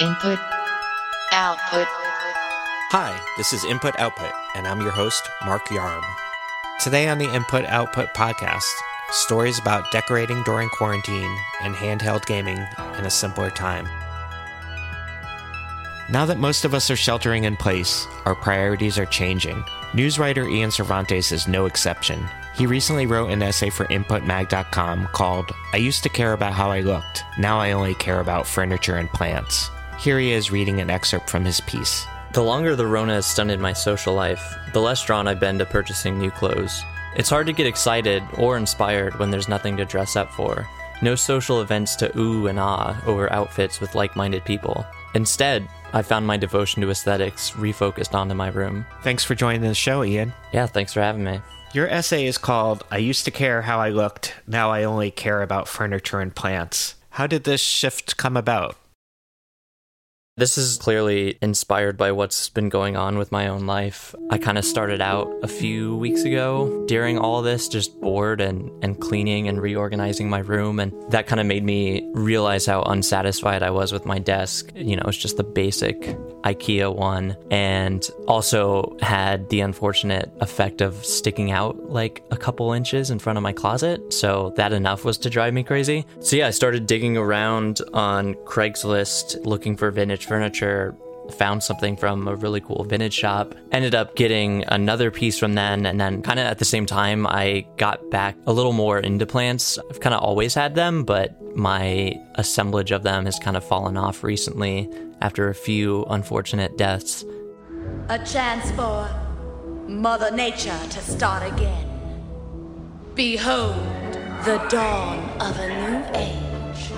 Input, output. Hi, this is Input Output, and I'm your host, Mark Yarm. Today on the Input Output podcast, stories about decorating during quarantine and handheld gaming in a simpler time. Now that most of us are sheltering in place, our priorities are changing. News writer Ian Servantes is no exception. He recently wrote an essay for InputMag.com called I Used to Care About How I Looked, Now I Only Care About Furniture and Plants. Here he is reading an excerpt from his piece. The longer the Rona has stunted my social life, the less drawn I've been to purchasing new clothes. It's hard to get excited or inspired when there's nothing to dress up for. No social events to ooh and ah over outfits with like minded people. Instead, I found my devotion to aesthetics refocused onto my room. Thanks for joining the show, Ian. Yeah, thanks for having me. Your essay is called I Used to Care How I Looked, Now I Only Care About Furniture and Plants. How did this shift come about? This is clearly inspired by what's been going on with my own life. I kind of started out a few weeks ago during all this, just bored and, and cleaning and reorganizing my room. And that kind of made me realize how unsatisfied I was with my desk. You know, it's just the basic IKEA one. And also had the unfortunate effect of sticking out like a couple inches in front of my closet. So that enough was to drive me crazy. So yeah, I started digging around on Craigslist looking for vintage furniture found something from a really cool vintage shop ended up getting another piece from then, and then kind of at the same time i got back a little more into plants i've kind of always had them but my assemblage of them has kind of fallen off recently after a few unfortunate deaths A chance for Mother Nature to start again. Behold the dawn of a new age.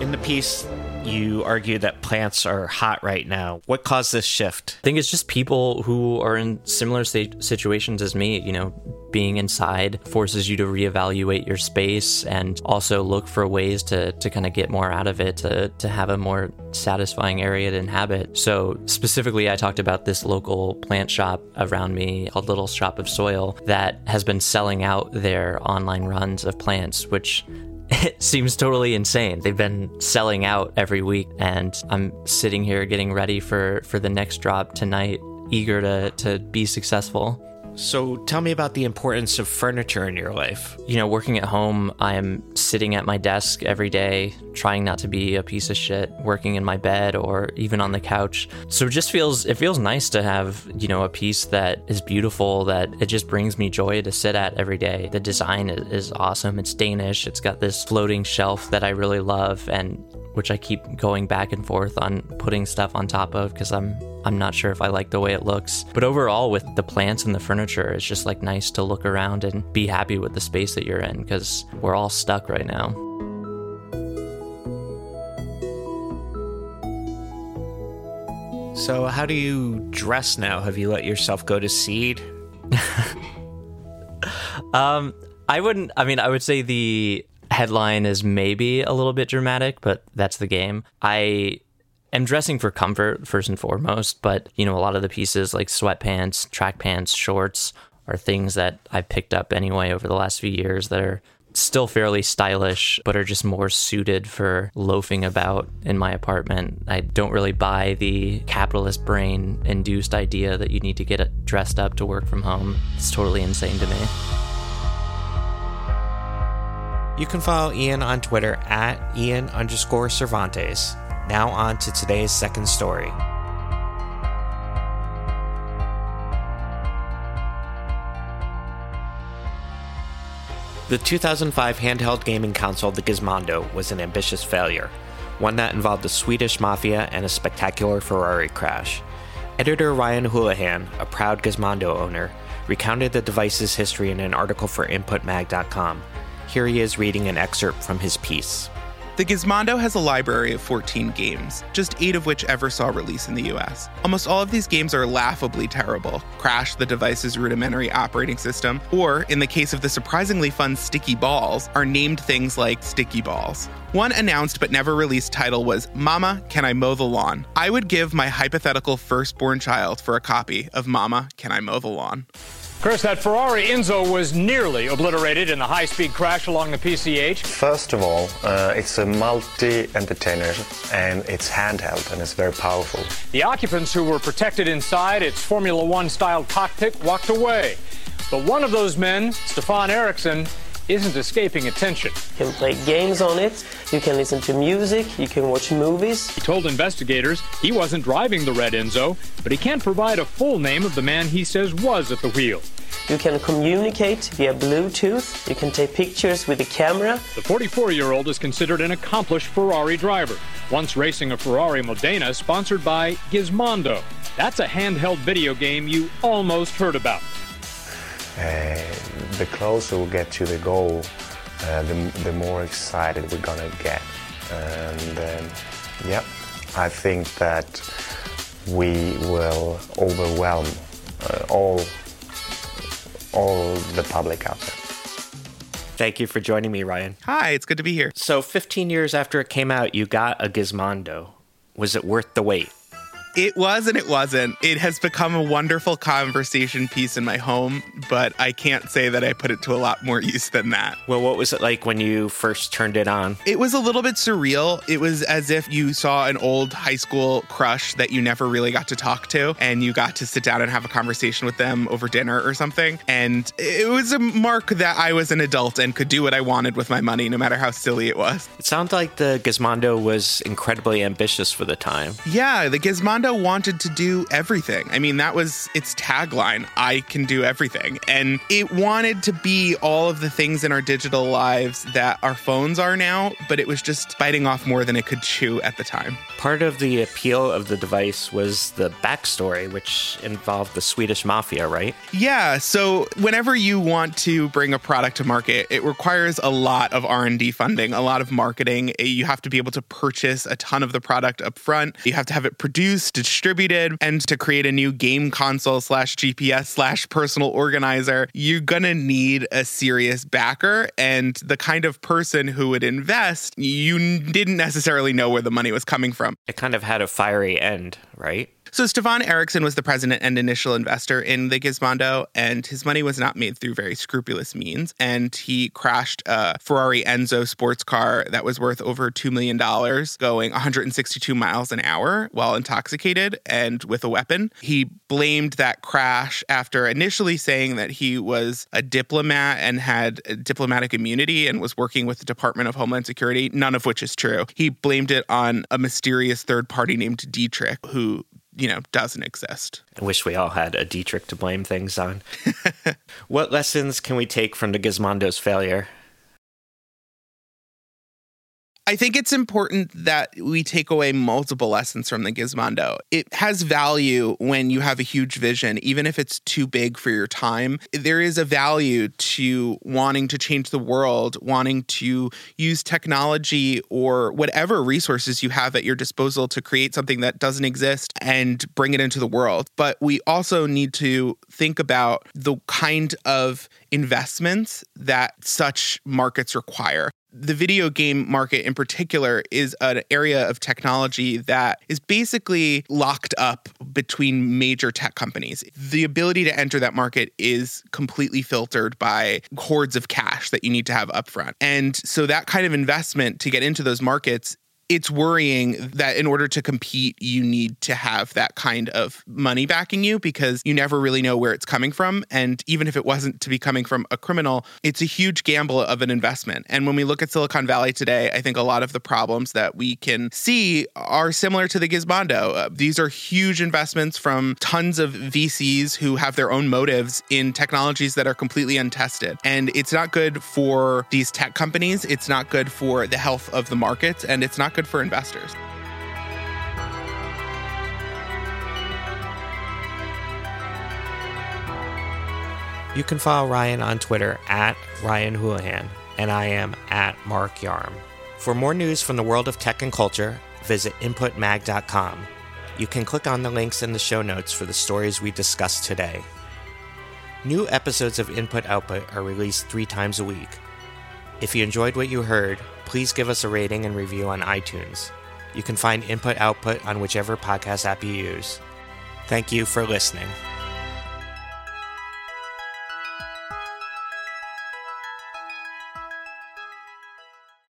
In the piece, you argue that plants are hot right now. What caused this shift? I think it's just people who are in similar sta- situations as me. You know, being inside forces you to reevaluate your space and also look for ways to, to kind of get more out of it, to, to have a more satisfying area to inhabit. So, specifically, I talked about this local plant shop around me called Little Shop of Soil that has been selling out their online runs of plants, which it seems totally insane. They've been selling out every week, and I'm sitting here getting ready for for the next drop tonight, eager to to be successful. So, tell me about the importance of furniture in your life. You know, working at home, I am sitting at my desk every day, trying not to be a piece of shit, working in my bed or even on the couch. So it just feels it feels nice to have, you know, a piece that is beautiful that it just brings me joy to sit at every day. The design is, awesome. It's Danish. It's got this floating shelf that I really love and which I keep going back and forth on putting stuff on top of because I'm I'm not sure if I like the way it looks. But overall with the plants and the furniture, it's just like nice to look around and be happy with the space that you're in because we're all stuck right now. So, how do you dress now? Have you let yourself go to seed? Um, I wouldn't. I mean, I would say the headline is maybe a little bit dramatic, but that's the game. I am dressing for comfort first and foremost, but you know, a lot of the pieces like sweatpants, track pants, shorts are things that I've picked up anyway over the last few years that are still fairly stylish, but are just more suited for loafing about in my apartment. I don't really buy the capitalist brain induced idea that you need to get dressed up to work from home. It's totally insane to me. You can follow Ian on Twitter at Ian underscore Servantes. Now on to today's second story. The 2005 handheld gaming console, the Gizmondo, was an ambitious failure, one that involved the Swedish mafia and a spectacular Ferrari crash. Editor Ryan Houlihan, a proud Gizmondo owner, recounted the device's history in an article for InputMag.com. Here he is reading an excerpt from his piece. The Gizmondo has a library of 14 games, just eight of which ever saw release in the US. Almost all of these games are laughably terrible, crash the device's rudimentary operating system, or, in the case of the surprisingly fun Sticky Balls, are named things like Sticky Balls. One announced but never released title was Mama, Can I Mow the Lawn? I would give my hypothetical firstborn child for a copy of Mama, Can I Mow the Lawn? Chris, that Ferrari Enzo was nearly obliterated in the high speed crash along the PCH. First of all, uh, it's a multi entertainer and it's handheld and it's very powerful. The occupants who were protected inside its Formula One style cockpit walked away. But one of those men, Stefan Eriksson, isn't escaping attention. You can play games on it, you can listen to music, you can watch movies. He told investigators he wasn't driving the red Enzo, but he can't provide a full name of the man he says was at the wheel. You can communicate via Bluetooth, you can take pictures with the camera. The 44 year old is considered an accomplished Ferrari driver, once racing a Ferrari Modena sponsored by Gizmondo. That's a handheld video game you almost heard about. Uh, the closer we get to the goal, uh, the, the more excited we're gonna get. And um, yeah, I think that we will overwhelm uh, all all the public out there. Thank you for joining me, Ryan. Hi, it's good to be here. So, 15 years after it came out, you got a Gizmondo. Was it worth the wait? It was and it wasn't. It has become a wonderful conversation piece in my home, but I can't say that I put it to a lot more use than that. Well, what was it like when you first turned it on? It was a little bit surreal. It was as if you saw an old high school crush that you never really got to talk to, and you got to sit down and have a conversation with them over dinner or something. And it was a mark that I was an adult and could do what I wanted with my money, no matter how silly it was. It sounds like the Gizmondo was incredibly ambitious for the time. Yeah, the Gizmondo wanted to do everything. I mean, that was its tagline I can do everything. And it wanted to be all of the things in our digital lives that our phones are now, but it was just biting off more than it could chew at the time. Part of the appeal of the device was the backstory, which involved the Swedish mafia, right? Yeah, so whenever you want to bring a product to market, it requires a lot of R&D funding, a lot of marketing. You have to be able to purchase a ton of the product up front. You have to have it produced, distributed, and to create a new game console slash GPS slash personal organizer, you're gonna need a serious backer and the kind of person who would invest, you didn't necessarily know where the money was coming from. It kind of had a fiery end, right? So Stefan Eriksson was the president and initial investor in the Gizmondo, and his money was not made through very scrupulous means. And he crashed a Ferrari Enzo sports car that was worth over $2 million, going 162 miles an hour while intoxicated and with a weapon. He blamed that crash after initially saying that he was a diplomat and had diplomatic immunity and was working with the Department of Homeland Security, none of which is true. He blamed it on a mysterious third party named Dietrich, who you know, doesn't exist. I wish we all had a Dietrich to blame things on. what lessons can we take from the Gizmondo's failure? I think it's important that we take away multiple lessons from the Gizmondo. It has value when you have a huge vision, even if it's too big for your time. There is a value to wanting to change the world, wanting to use technology or whatever resources you have at your disposal to create something that doesn't exist and bring it into the world. But we also need to think about the kind of investments that such markets require the video game market in particular is an area of technology that is basically locked up between major tech companies. The ability to enter that market is completely filtered by hordes of cash that you need to have upfront. And so that kind of investment to get into those markets it's worrying that in order to compete, you need to have that kind of money backing you because you never really know where it's coming from. And even if it wasn't to be coming from a criminal, it's a huge gamble of an investment. And when we look at Silicon Valley today, I think a lot of the problems that we can see are similar to the Gizmondo. Uh, these are huge investments from tons of VCs who have their own motives in technologies that are completely untested. And it's not good for these tech companies, it's not good for the health of the markets, and it's not good for investors. You can follow Ryan on Twitter at Ryan Houlihan, and I am at Mark Yarm. For more news from the world of tech and culture, visit inputmag.com. You can click on the links in the show notes for the stories we discussed today. New episodes of Input Output are released three times a week. If you enjoyed what you heard, please give us a rating and review on iTunes. You can find Input Output on whichever podcast app you use. Thank you for listening.